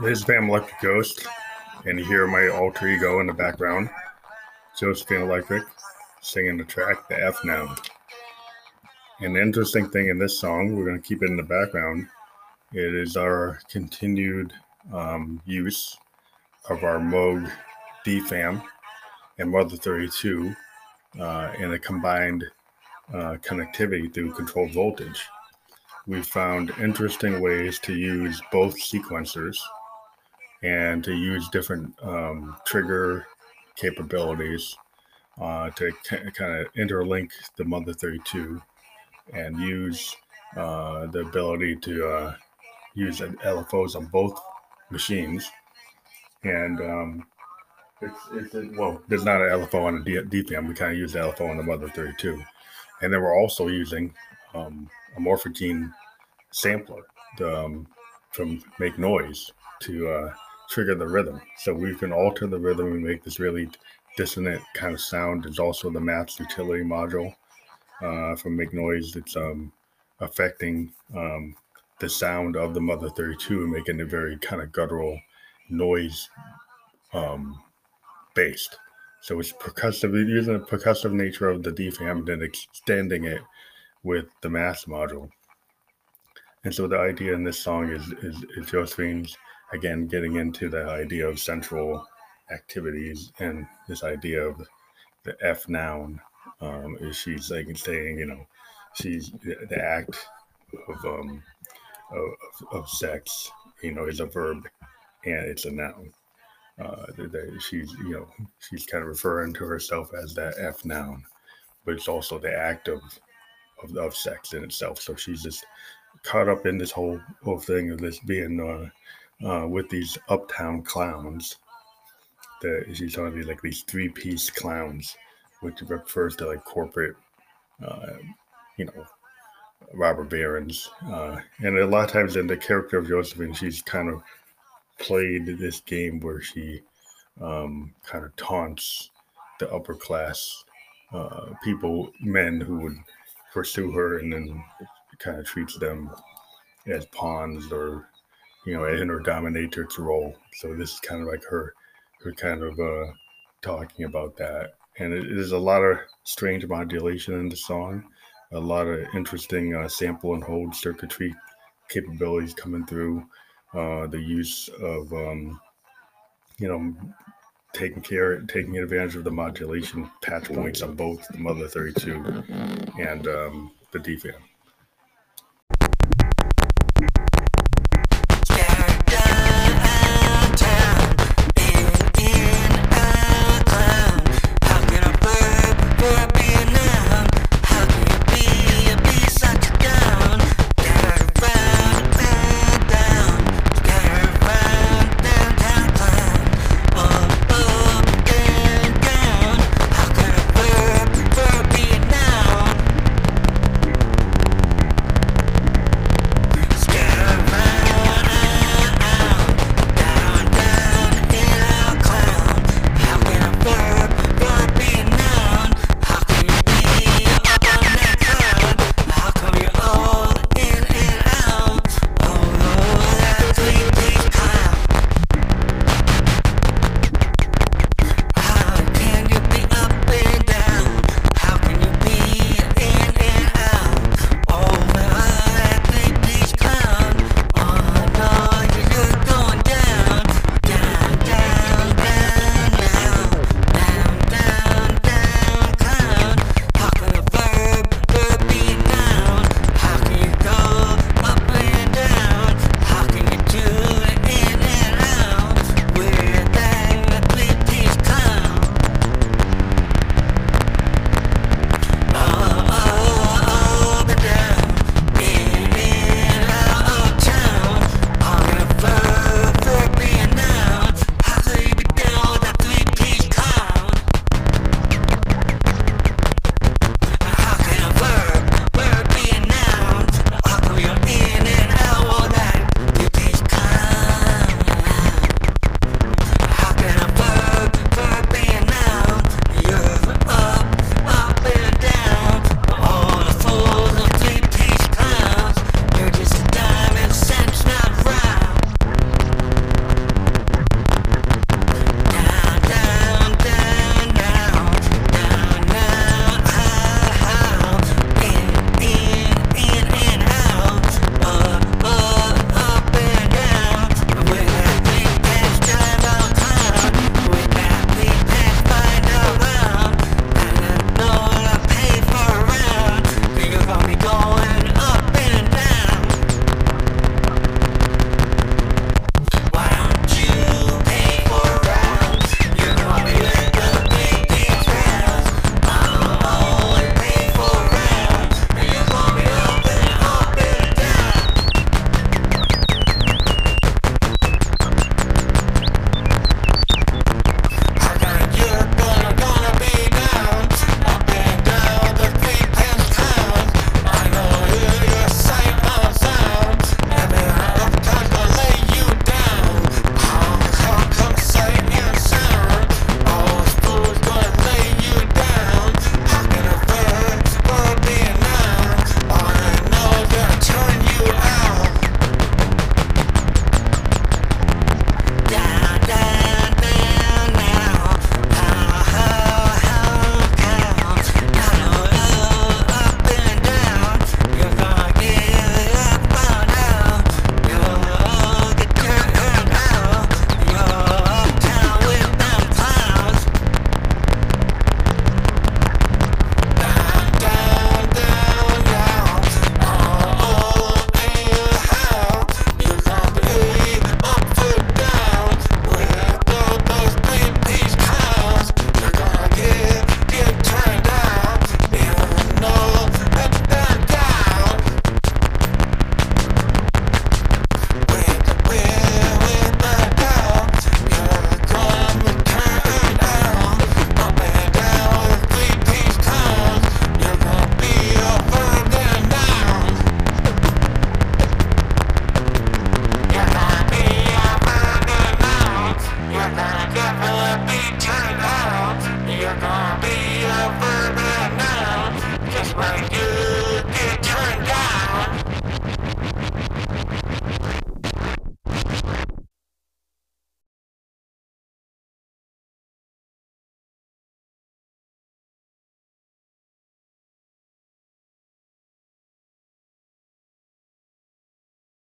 This Van Electric Ghost, and you hear my alter ego in the background, Josephine Electric, singing the track The F Noun. An interesting thing in this song, we're going to keep it in the background, it is our continued um, use of our Moog DFAM and Mother 32 uh, in a combined uh, connectivity through controlled voltage. We found interesting ways to use both sequencers and to use different um, trigger capabilities uh, to k- kind of interlink the Mother 32 and use uh, the ability to uh, use LFOs on both machines. And um, it's, it's a, well, there's not an LFO on the D- DFAM. We kind of use the LFO on the Mother 32. And then we're also using um, a Morphogene sampler to, um, from Make Noise to uh, trigger the rhythm. So we can alter the rhythm and make this really dissonant kind of sound. There's also the Maths utility module uh, from Make Noise that's um, affecting um, the sound of the Mother 32 and making it very kind of guttural noise um, based. So it's percussive, using the percussive nature of the DFAM and then extending it with the Maths module. And so the idea in this song is, is, is Josephine's again getting into the idea of central activities and this idea of the F noun. Um, is she's like saying, you know, she's the act of um of, of sex, you know, is a verb and it's a noun. Uh, that she's, you know, she's kind of referring to herself as that F noun, but it's also the act of, of, of sex in itself. So she's just caught up in this whole whole thing of this being uh, uh, with these uptown clowns. That she's talking these like these three piece clowns, which refers to like corporate, uh, you know, robber barons. Uh, and a lot of times in the character of Josephine, she's kind of played this game where she um, kind of taunts the upper class uh, people, men who would pursue her, and then kind of treats them as pawns or you know, in her dominatrix role. So this is kind of like her, her kind of uh, talking about that. And it is a lot of strange modulation in the song, a lot of interesting uh, sample and hold circuitry capabilities coming through. Uh, the use of, um, you know, taking care, taking advantage of the modulation patch points on both the Mother 32 and um, the DFAM.